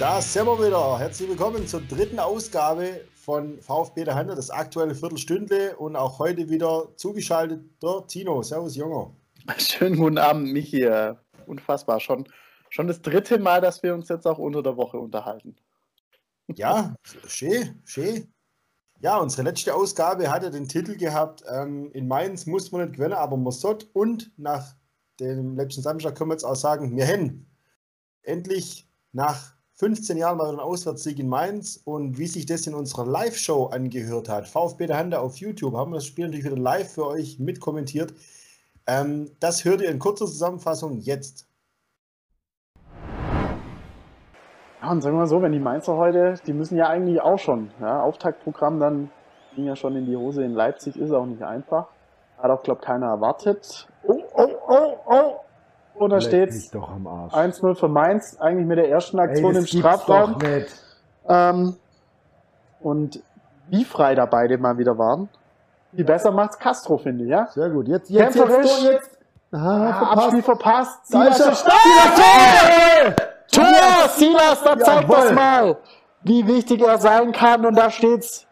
Da sind wir wieder. Herzlich willkommen zur dritten Ausgabe von VfB der Handel, das aktuelle Viertelstündle und auch heute wieder zugeschaltet der Tino. Servus, Junger. Schönen guten Abend, Michi. Unfassbar. Schon, schon das dritte Mal, dass wir uns jetzt auch unter der Woche unterhalten. Ja, schön, schön. Ja, unsere letzte Ausgabe hatte den Titel gehabt, ähm, in Mainz muss man nicht gewinnen, aber man sollte. Und nach dem letzten Samstag können wir jetzt auch sagen, wir haben endlich nach 15 Jahren mal einen Auswärtssieg in Mainz und wie sich das in unserer Live-Show angehört hat, VfB der Hande auf YouTube, haben wir das Spiel natürlich wieder live für euch mitkommentiert. Ähm, das hört ihr in kurzer Zusammenfassung jetzt. Ja, und sagen wir mal so, wenn die Mainzer heute, die müssen ja eigentlich auch schon, ja, Auftaktprogramm dann ging ja schon in die Hose in Leipzig, ist auch nicht einfach. Hat auch, glaube keiner erwartet. Oh, oh, oh, oh! Und da steht 1-0 für Mainz, eigentlich mit der ersten Aktion Ey, im Strafraum. Ähm, und wie frei da beide mal wieder waren. Wie besser macht's Castro, finde ich, ja? Sehr gut. Jetzt, jetzt, jetzt, jetzt. jetzt. Ah, verpasst. Abspiel verpasst. Silas ist stark. Tor! Tor! Silas, da zeigt das mal, wie wichtig er sein kann. Und da steht's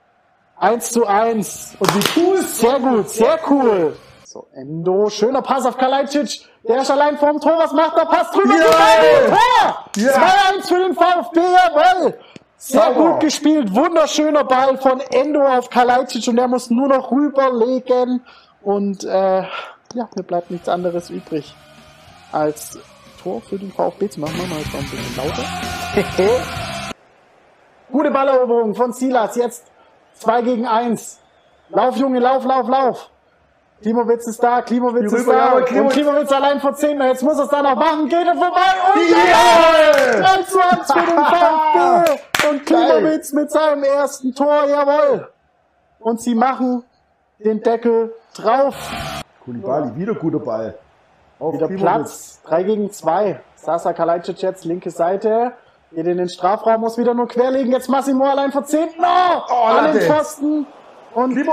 1 zu 1. Und wie cool. Sehr gut, sehr cool. So, Endo, schöner Pass auf Kalajdzic. Der ist allein vorm Tor. Was macht er? Pass drüber. Ja. Tor! Ja. 2-1 für den VfB, jawohl. Sehr Sauber. gut gespielt. Wunderschöner Ball von Endo auf Kalajdzic und der muss nur noch rüberlegen. Und äh, ja, mir bleibt nichts anderes übrig, als Tor für den VfB zu machen. Machen wir jetzt mal ein bisschen lauter. Gute Balleroberung von Silas. Jetzt 2 gegen 1. Lauf, Junge, lauf, lauf, lauf. Klimowitz ist da, Klimowitz ist da. Klimowitz. Und Klimowitz allein vor 10 Jetzt muss er es da noch machen. Geht er vorbei. Und ja! 1 zu 1 für den VfB. Und Klimowitz mit seinem ersten Tor. Jawohl. Und sie machen den Deckel drauf. Kulibali, wieder guter Ball. Auf wieder Platz. 3 gegen 2. Sasa Kalajdzic jetzt, linke Seite. Geht in den Strafraum, muss wieder nur querlegen. Jetzt Massimo allein vor 10. No! Oh, an den Pfosten. Und Klimo.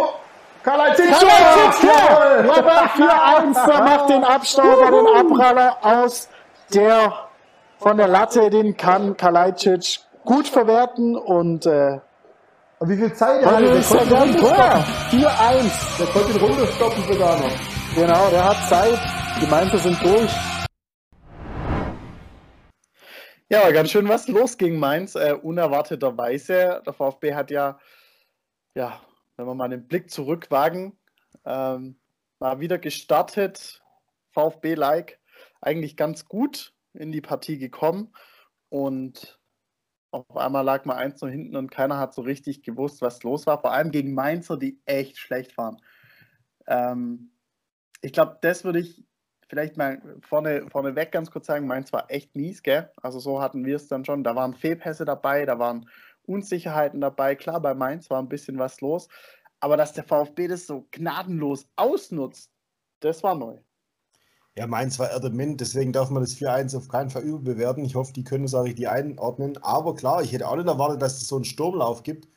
Kalajdzic! Robert 4-1, der macht den Abstauber, den Abpraller aus der von der Latte, den kann Kalajdzic gut verwerten und äh, und wie viel Zeit er hatte, der konnte den Tor. 4-1. Der konnte den runterstoppen sogar noch. Genau, der hat Zeit. Die Mainzer sind durch. Ja, ganz schön was los gegen Mainz, äh, unerwarteterweise. Der VfB hat ja, ja, wenn wir mal den Blick zurückwagen, ähm, mal wieder gestartet, VfB-like, eigentlich ganz gut in die Partie gekommen und auf einmal lag man eins nur hinten und keiner hat so richtig gewusst, was los war. Vor allem gegen Mainzer, die echt schlecht waren. Ähm, ich glaube, das würde ich vielleicht mal vorne, vorne weg ganz kurz sagen. Mainz war echt mies, gell? Also so hatten wir es dann schon. Da waren Fehlpässe dabei, da waren Unsicherheiten dabei. Klar, bei Mainz war ein bisschen was los. Aber dass der VfB das so gnadenlos ausnutzt, das war neu. Ja, Mainz war Erdement, deswegen darf man das 4-1 auf keinen Fall überbewerten. Ich hoffe, die können es auch richtig einordnen. Aber klar, ich hätte auch nicht erwartet, dass es so einen Sturmlauf gibt.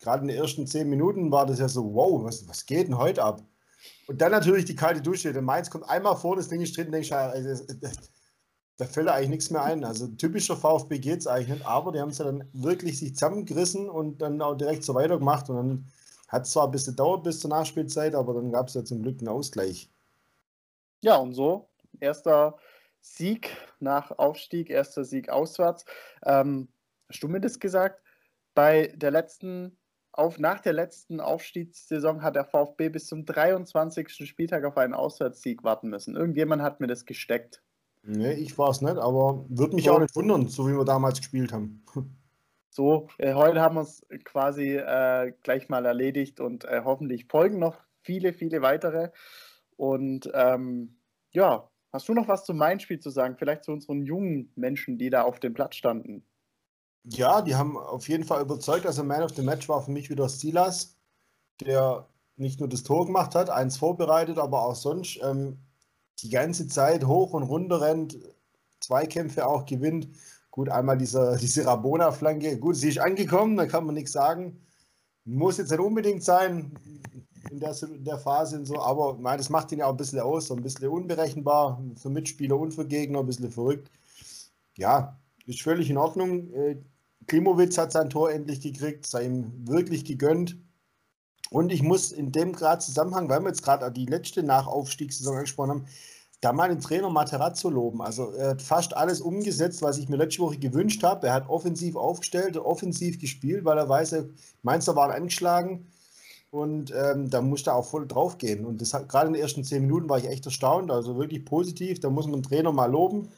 Gerade in den ersten zehn Minuten war das ja so, wow, was, was geht denn heute ab? Und dann natürlich die kalte Dusche. Der Mainz kommt einmal vor, das Ding ist drin, denke ich, also, da fällt eigentlich nichts mehr ein. Also typischer VfB geht es eigentlich nicht, aber die haben es ja dann wirklich sich zusammengerissen und dann auch direkt so weitergemacht. Und dann hat zwar ein bisschen gedauert bis zur Nachspielzeit, aber dann gab es ja zum Glück einen Ausgleich. Ja, und so, erster Sieg nach Aufstieg, erster Sieg auswärts. Ähm, hast du mir das gesagt? Bei der letzten, auf, nach der letzten Aufstiegssaison hat der VfB bis zum 23. Spieltag auf einen Auswärtssieg warten müssen. Irgendjemand hat mir das gesteckt. Nee, ich war es nicht, aber würde mich so. auch nicht wundern, so wie wir damals gespielt haben. So, äh, heute haben wir es quasi äh, gleich mal erledigt und äh, hoffentlich folgen noch viele, viele weitere. Und ähm, ja, hast du noch was zum Main-Spiel zu sagen? Vielleicht zu unseren jungen Menschen, die da auf dem Platz standen? Ja, die haben auf jeden Fall überzeugt. Also Man of the Match war für mich wieder Silas, der nicht nur das Tor gemacht hat, eins vorbereitet, aber auch sonst ähm, die ganze Zeit hoch und runter rennt, Zweikämpfe auch gewinnt. Gut, einmal dieser, diese Rabona-Flanke. Gut, sie ist angekommen, da kann man nichts sagen. Muss jetzt nicht unbedingt sein in der, in der Phase und so, aber mein, das macht ihn ja auch ein bisschen aus, so ein bisschen unberechenbar für Mitspieler und für Gegner, ein bisschen verrückt. Ja, ist völlig in Ordnung. Äh, Klimowitz hat sein Tor endlich gekriegt, sei ihm wirklich gegönnt. Und ich muss in dem gerade Zusammenhang, weil wir jetzt gerade die letzte Nachaufstiegssaison angesprochen haben, da mal den Trainer Materazzo loben. Also er hat fast alles umgesetzt, was ich mir letzte Woche gewünscht habe. Er hat offensiv aufgestellt, offensiv gespielt, weil er weiß, Mainzer waren angeschlagen und ähm, da musste er auch voll drauf gehen. Und gerade in den ersten zehn Minuten war ich echt erstaunt, also wirklich positiv. Da muss man den Trainer mal loben.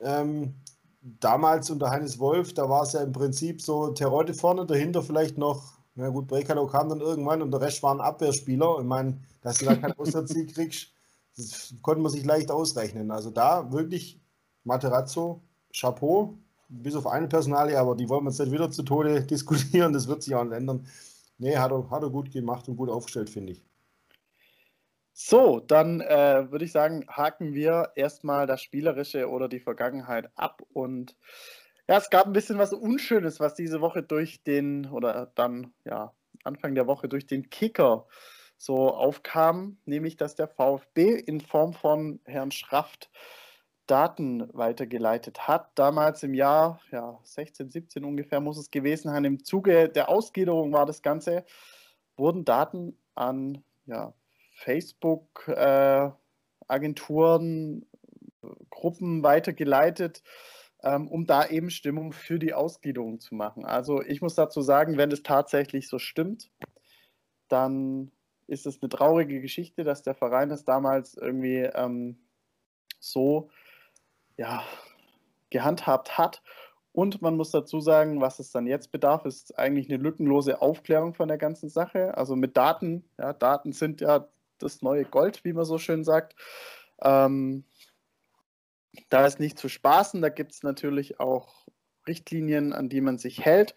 Ähm, damals unter Hannes Wolf, da war es ja im Prinzip so Terodde vorne, dahinter vielleicht noch, na gut, Brekalo kam dann irgendwann und der Rest waren Abwehrspieler. Ich meine, dass du da kein Auswärtsziel kriegst, das konnte man sich leicht ausrechnen. Also da wirklich Materazzo, Chapeau, bis auf eine Personalie, aber die wollen wir jetzt nicht wieder zu Tode diskutieren, das wird sich auch nicht ändern. Nee, hat er, hat er gut gemacht und gut aufgestellt, finde ich. So, dann äh, würde ich sagen, haken wir erstmal das Spielerische oder die Vergangenheit ab. Und ja, es gab ein bisschen was Unschönes, was diese Woche durch den, oder dann, ja, Anfang der Woche durch den Kicker so aufkam, nämlich dass der VfB in Form von Herrn Schraft Daten weitergeleitet hat. Damals im Jahr ja, 16, 17 ungefähr muss es gewesen sein. Im Zuge der Ausgliederung war das Ganze, wurden Daten an ja, Facebook-Agenturen, äh, Gruppen weitergeleitet, um da eben Stimmung für die Ausgliederung zu machen. Also ich muss dazu sagen, wenn es tatsächlich so stimmt, dann ist es eine traurige Geschichte, dass der Verein das damals irgendwie ähm, so ja, gehandhabt hat. Und man muss dazu sagen, was es dann jetzt bedarf, ist eigentlich eine lückenlose Aufklärung von der ganzen Sache. Also mit Daten, ja, Daten sind ja das neue Gold, wie man so schön sagt. Ähm, da ist nicht zu spaßen, da gibt es natürlich auch Richtlinien, an die man sich hält.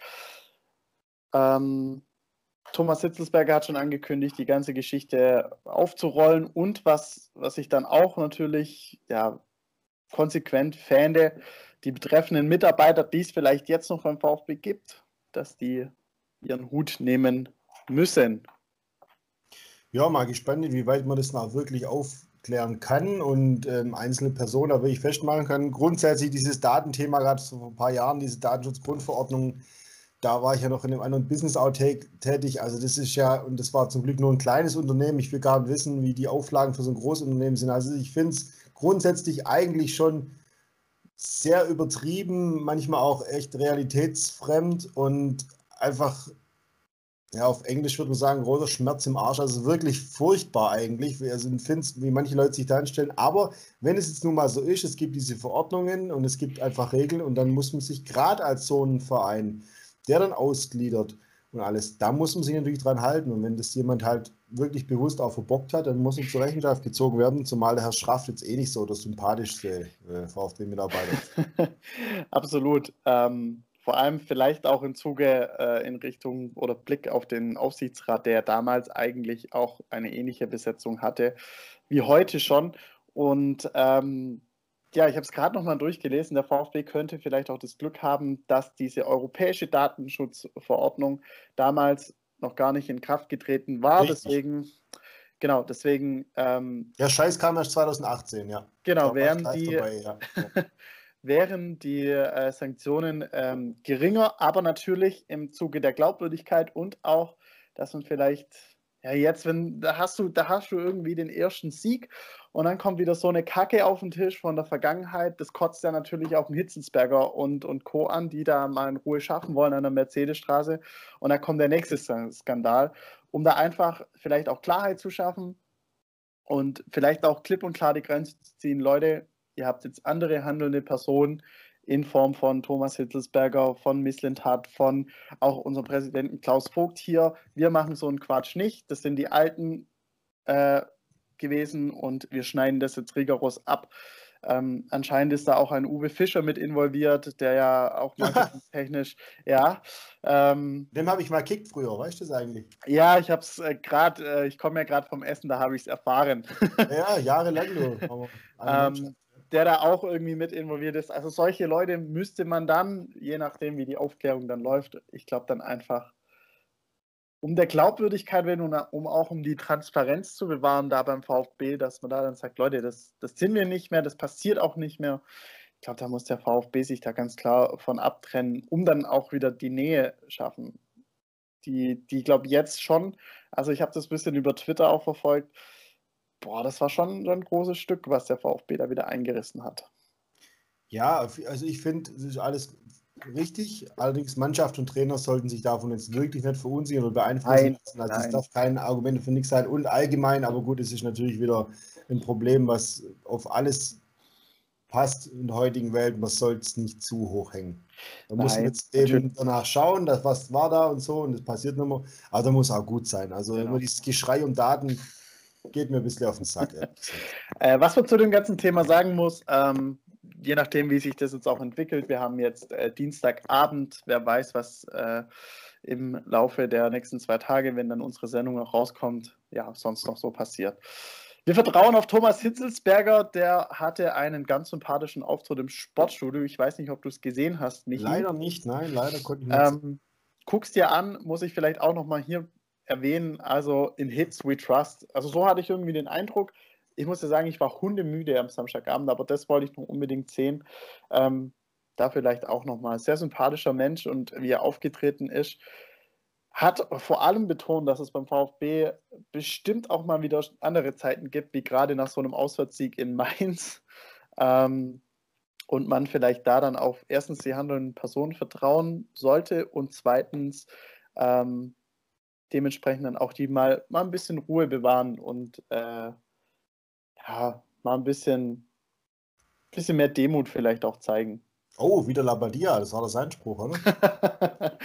Ähm, Thomas Hitzelsberger hat schon angekündigt, die ganze Geschichte aufzurollen und was, was ich dann auch natürlich ja, konsequent fände, die betreffenden Mitarbeiter, die es vielleicht jetzt noch beim VfB gibt, dass die ihren Hut nehmen müssen. Ja, mal gespannt, wie weit man das noch wirklich aufklären kann und ähm, einzelne Personen da wirklich festmachen kann. Grundsätzlich dieses Datenthema, gerade vor ein paar Jahren, diese Datenschutzgrundverordnung, da war ich ja noch in einem anderen Business Outtake tätig. Also das ist ja, und das war zum Glück nur ein kleines Unternehmen. Ich will gar nicht wissen, wie die Auflagen für so ein Großunternehmen sind. Also ich finde es grundsätzlich eigentlich schon sehr übertrieben, manchmal auch echt realitätsfremd und einfach, ja, auf Englisch würde man sagen, roter Schmerz im Arsch. Also wirklich furchtbar eigentlich, also wie manche Leute sich da anstellen. Aber wenn es jetzt nun mal so ist, es gibt diese Verordnungen und es gibt einfach Regeln und dann muss man sich gerade als so ein Verein, der dann ausgliedert und alles, da muss man sich natürlich dran halten. Und wenn das jemand halt wirklich bewusst auch verbockt hat, dann muss er zur Rechenschaft gezogen werden, zumal der Herr Schraff jetzt eh nicht so der sympathischste äh, VfB-Mitarbeiter Absolut. Ähm, vor allem vielleicht auch im Zuge äh, in Richtung oder Blick auf den Aufsichtsrat, der damals eigentlich auch eine ähnliche Besetzung hatte wie heute schon. Und ähm, ja, ich habe es gerade nochmal durchgelesen. Der VfB könnte vielleicht auch das Glück haben, dass diese europäische Datenschutzverordnung damals noch gar nicht in Kraft getreten war. Richtig. Deswegen, genau, deswegen. Ähm, Der Scheiß kam erst 2018, ja. Genau, wären die, dabei, ja. wären die äh, Sanktionen ähm, geringer, aber natürlich im Zuge der Glaubwürdigkeit und auch, dass man vielleicht ja, jetzt, wenn, da hast du, da hast du irgendwie den ersten Sieg und dann kommt wieder so eine Kacke auf den Tisch von der Vergangenheit. Das kotzt ja natürlich auch einen Hitzensberger und, und Co. an, die da mal in Ruhe schaffen wollen an der Mercedesstraße. Und dann kommt der nächste Skandal, um da einfach vielleicht auch Klarheit zu schaffen und vielleicht auch klipp und klar die Grenze zu ziehen. Leute, ihr habt jetzt andere handelnde Personen, in Form von Thomas Hitzelsberger, von Misslintat, von auch unserem Präsidenten Klaus Vogt hier. Wir machen so einen Quatsch nicht. Das sind die Alten äh, gewesen und wir schneiden das jetzt rigoros ab. Ähm, anscheinend ist da auch ein Uwe Fischer mit involviert, der ja auch marketingtechnisch, ja. Ähm, Den habe ich mal kickt früher, weißt du das eigentlich? Ja, ich habe es äh, gerade, äh, ich komme ja gerade vom Essen, da habe ich es erfahren. ja, jahrelang nur. ähm, der da auch irgendwie mit involviert ist. Also solche Leute müsste man dann, je nachdem wie die Aufklärung dann läuft, ich glaube dann einfach um der Glaubwürdigkeit willen und um auch um die Transparenz zu bewahren da beim VfB, dass man da dann sagt, Leute, das, das sind wir nicht mehr, das passiert auch nicht mehr. Ich glaube, da muss der VfB sich da ganz klar von abtrennen, um dann auch wieder die Nähe schaffen. Die, die glaube jetzt schon, also ich habe das ein bisschen über Twitter auch verfolgt. Boah, das war schon so ein großes Stück, was der VfB da wieder eingerissen hat. Ja, also ich finde, das ist alles richtig. Allerdings Mannschaft und Trainer sollten sich davon jetzt wirklich nicht verunsichern oder beeinflussen lassen. Also es darf kein Argument für nichts sein. Und allgemein, aber gut, es ist natürlich wieder ein Problem, was auf alles passt in der heutigen Welt. Man soll es nicht zu hoch hängen. Da muss man jetzt eben danach schauen, dass, was war da und so und das passiert mehr. Aber da muss auch gut sein. Also genau. immer dieses Geschrei um Daten geht mir ein bisschen auf den Sack. äh, was man zu dem ganzen Thema sagen muss, ähm, je nachdem, wie sich das jetzt auch entwickelt, wir haben jetzt äh, Dienstagabend, wer weiß, was äh, im Laufe der nächsten zwei Tage, wenn dann unsere Sendung auch rauskommt, ja, sonst noch so passiert. Wir vertrauen auf Thomas Hitzelsberger, der hatte einen ganz sympathischen Auftritt im Sportstudio. Ich weiß nicht, ob du es gesehen hast, Michi. Leider nicht, nein, leider konnte ich nicht. Ähm, guckst dir an, muss ich vielleicht auch nochmal hier erwähnen, also in Hits We Trust. Also so hatte ich irgendwie den Eindruck, ich muss ja sagen, ich war hundemüde am Samstagabend, aber das wollte ich noch unbedingt sehen. Ähm, da vielleicht auch nochmal. Sehr sympathischer Mensch und wie er aufgetreten ist. Hat vor allem betont, dass es beim VfB bestimmt auch mal wieder andere Zeiten gibt, wie gerade nach so einem Auswärtssieg in Mainz. Ähm, und man vielleicht da dann auf erstens die handelnden Personen vertrauen sollte und zweitens ähm, dementsprechend dann auch die mal, mal ein bisschen Ruhe bewahren und äh, ja, mal ein bisschen, bisschen mehr Demut vielleicht auch zeigen. Oh, wieder Labadia, das war das Einspruch, oder?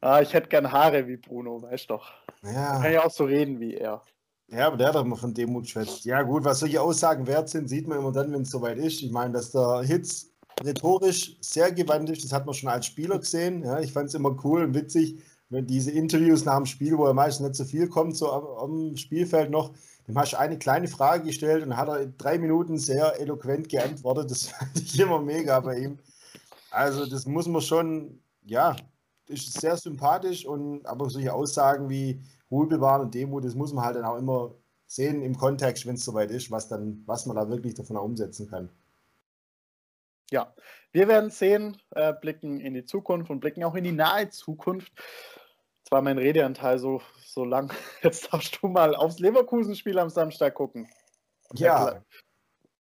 ah, ich hätte gern Haare wie Bruno, weißt doch. Ja. Kann ja auch so reden wie er. Ja, aber der hat doch immer von Demut schwätzt. Ja, gut, was solche Aussagen wert sind, sieht man immer dann, wenn es soweit ist. Ich meine, dass der Hitz rhetorisch sehr gewandt ist, das hat man schon als Spieler gesehen. Ja, ich fand es immer cool und witzig, wenn diese Interviews nach dem Spiel, wo er meistens nicht so viel kommt, so am, am Spielfeld noch, dem hast du eine kleine Frage gestellt und hat er in drei Minuten sehr eloquent geantwortet. Das fand ich immer mega bei ihm. Also, das muss man schon, ja, ist sehr sympathisch und aber solche Aussagen wie Ruhe bewahren und Demut, das muss man halt dann auch immer sehen im Kontext, wenn es soweit ist, was dann, was man da wirklich davon umsetzen kann. Ja, wir werden sehen, äh, blicken in die Zukunft und blicken auch in die nahe Zukunft. Zwar mein Redeanteil so, so lang. Jetzt darfst du mal aufs Leverkusen-Spiel am Samstag gucken. Ja,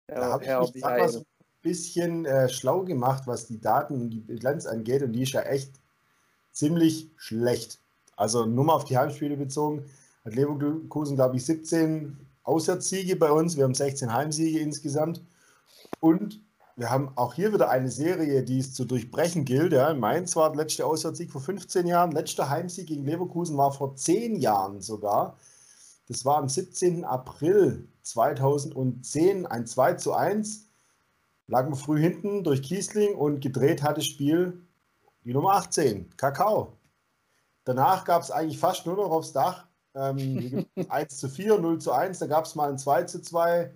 da habe ich mich ein bisschen äh, schlau gemacht, was die Daten und die Bilanz angeht und die ist ja echt ziemlich schlecht. Also nur mal auf die Heimspiele bezogen, hat Leverkusen, glaube ich, 17 Auswärtssiege bei uns. Wir haben 16 Heimsiege insgesamt. Und wir haben auch hier wieder eine Serie, die es zu durchbrechen gilt. Ja. Mainz war der letzte Auswärtssieg vor 15 Jahren. Letzter Heimsieg gegen Leverkusen war vor 10 Jahren sogar. Das war am 17. April 2010 ein 2 zu 1. Lagen wir früh hinten durch Kiesling und gedreht hat das Spiel die Nummer 18, Kakao. Danach gab es eigentlich fast nur noch aufs Dach. Ähm, 1 zu 4, 0 zu 1, da gab es mal ein 2 zu 2,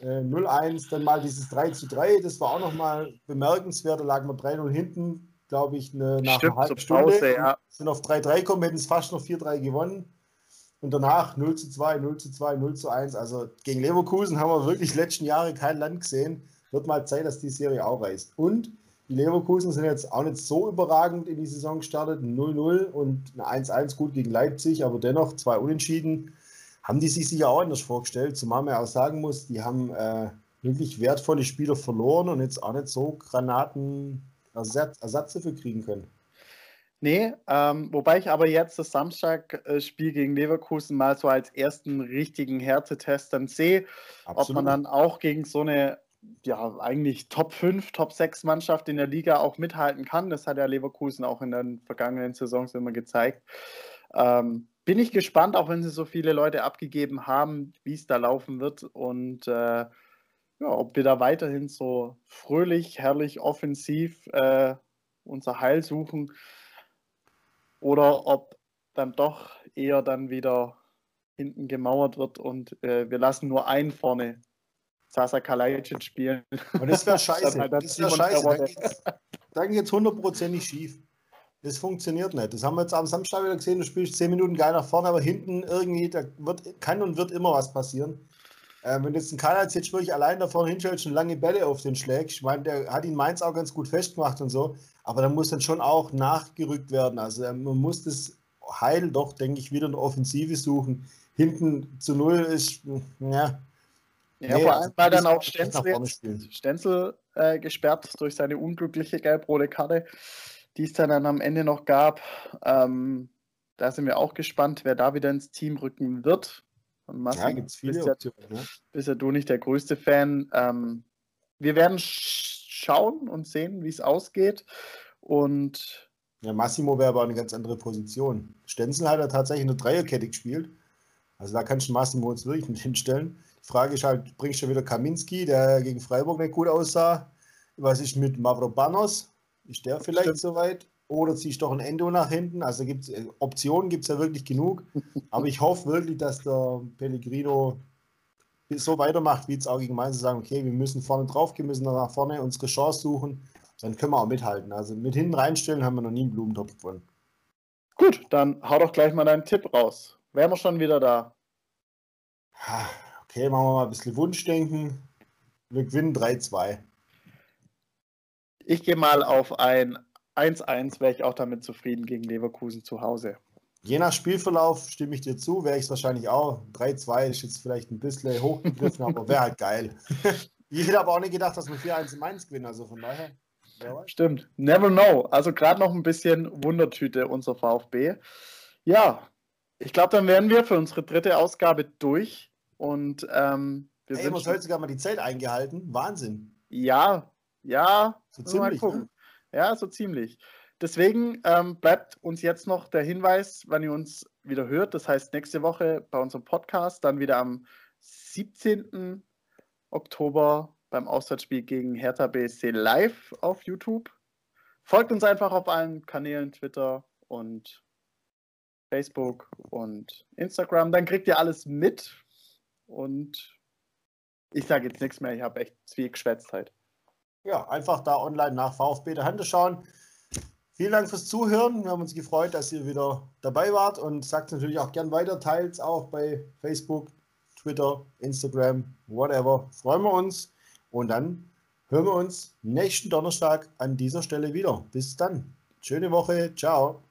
äh, 0-1, dann mal dieses 3 zu 3, das war auch nochmal bemerkenswert, da lagen wir 3-0 hinten, glaube ich, eine, nach Stimmt, einer halben Stunde. Pause, ja. Sind auf 3-3 gekommen, hätten es fast noch 4-3 gewonnen. Und danach 0 zu 2, 0 zu 2, 0 zu 1. Also gegen Leverkusen haben wir wirklich letzten Jahre kein Land gesehen. Wird mal Zeit, dass die Serie auch reißt. Und die Leverkusen sind jetzt auch nicht so überragend in die Saison gestartet. 0-0 und ein 1-1 gut gegen Leipzig, aber dennoch zwei Unentschieden. Haben die sich sicher auch anders vorgestellt, zumal man auch sagen muss, die haben äh, wirklich wertvolle Spieler verloren und jetzt auch nicht so Granaten Ersatz, Ersatz dafür kriegen können. Nee, ähm, wobei ich aber jetzt das Samstag-Spiel gegen Leverkusen mal so als ersten richtigen Härtetest dann sehe, ob man dann auch gegen so eine ja, eigentlich Top 5, Top 6 Mannschaft in der Liga auch mithalten kann. Das hat ja Leverkusen auch in den vergangenen Saisons immer gezeigt. Ähm, bin ich gespannt, auch wenn sie so viele Leute abgegeben haben, wie es da laufen wird und äh, ja, ob wir da weiterhin so fröhlich, herrlich, offensiv äh, unser Heil suchen oder ob dann doch eher dann wieder hinten gemauert wird und äh, wir lassen nur einen vorne Sasa Kalajdzic spielen. Und das wäre scheiße. Halt das wäre scheiße. Dann geht es hundertprozentig schief. Das funktioniert nicht. Das haben wir jetzt am Samstag wieder gesehen. Du spielst zehn Minuten geil nach vorne, aber hinten irgendwie, da wird, kann und wird immer was passieren. äh, wenn jetzt ein Kanal jetzt wirklich allein da vorne hinstellt und lange Bälle auf den schlägt, ich meine, der hat ihn Mainz auch ganz gut festgemacht und so, aber da muss dann schon auch nachgerückt werden. Also äh, man muss das Heil doch, denke ich, wieder eine Offensive suchen. Hinten zu null ist, ja. Ja, nee, vor allem, weil dann auch Stenzel, Stenzel äh, gesperrt durch seine unglückliche gelb-rote Karte, die es dann, am Ende noch gab. Ähm, da sind wir auch gespannt, wer da wieder ins Team rücken wird. Und Massi, ja, gibt's viele bist, Optionen, ja, ne? bist ja du nicht der größte Fan. Ähm, wir werden schauen und sehen, wie es ausgeht. Und ja, Massimo wäre aber eine ganz andere Position. Stenzel hat er tatsächlich eine Dreierkette gespielt. Also da kannst du Massimo uns wirklich nicht hinstellen. Die Frage ist halt, bringst du wieder Kaminski, der gegen Freiburg nicht gut aussah? Was ist mit Mavropanos? Ist der vielleicht Stimmt. soweit? Oder ziehst doch ein Endo nach hinten? Also gibt's, äh, Optionen gibt es ja wirklich genug. Aber ich hoffe wirklich, dass der Pellegrino so weitermacht, wie es auch gegen Mainz sagen, okay, wir müssen vorne drauf gehen, müssen nach vorne unsere Chance suchen, dann können wir auch mithalten. Also mit hinten reinstellen haben wir noch nie einen Blumentopf gewonnen. Gut, dann hau doch gleich mal deinen Tipp raus. Wären wir schon wieder da? Okay, machen wir mal ein bisschen Wunschdenken. Wir gewinnen 3-2. Ich gehe mal auf ein 1-1, wäre ich auch damit zufrieden gegen Leverkusen zu Hause. Je nach Spielverlauf stimme ich dir zu, wäre ich es wahrscheinlich auch. 3-2 ist jetzt vielleicht ein bisschen hochgegriffen, aber wäre halt geil. ich hätte aber auch nicht gedacht, dass wir 4-1 in Mainz gewinnen, also von daher. Stimmt, never know. Also gerade noch ein bisschen Wundertüte, unser VfB. Ja, ich glaube, dann wären wir für unsere dritte Ausgabe durch. Und ähm, wir hey, sind. Heute sogar mal die Zeit eingehalten. Wahnsinn. Ja, ja. So ziemlich. Ne? Ja, so ziemlich. Deswegen ähm, bleibt uns jetzt noch der Hinweis, wann ihr uns wieder hört. Das heißt, nächste Woche bei unserem Podcast, dann wieder am 17. Oktober beim Auswärtsspiel gegen Hertha BSC live auf YouTube. Folgt uns einfach auf allen Kanälen, Twitter und Facebook und Instagram. Dann kriegt ihr alles mit. Und ich sage jetzt nichts mehr. Ich habe echt viel geschwätzt halt. Ja, einfach da online nach VfB der Hand schauen. Vielen Dank fürs Zuhören. Wir haben uns gefreut, dass ihr wieder dabei wart und sagt natürlich auch gern weiter, teilt auch bei Facebook, Twitter, Instagram, whatever. Freuen wir uns und dann hören wir uns nächsten Donnerstag an dieser Stelle wieder. Bis dann. Schöne Woche. Ciao.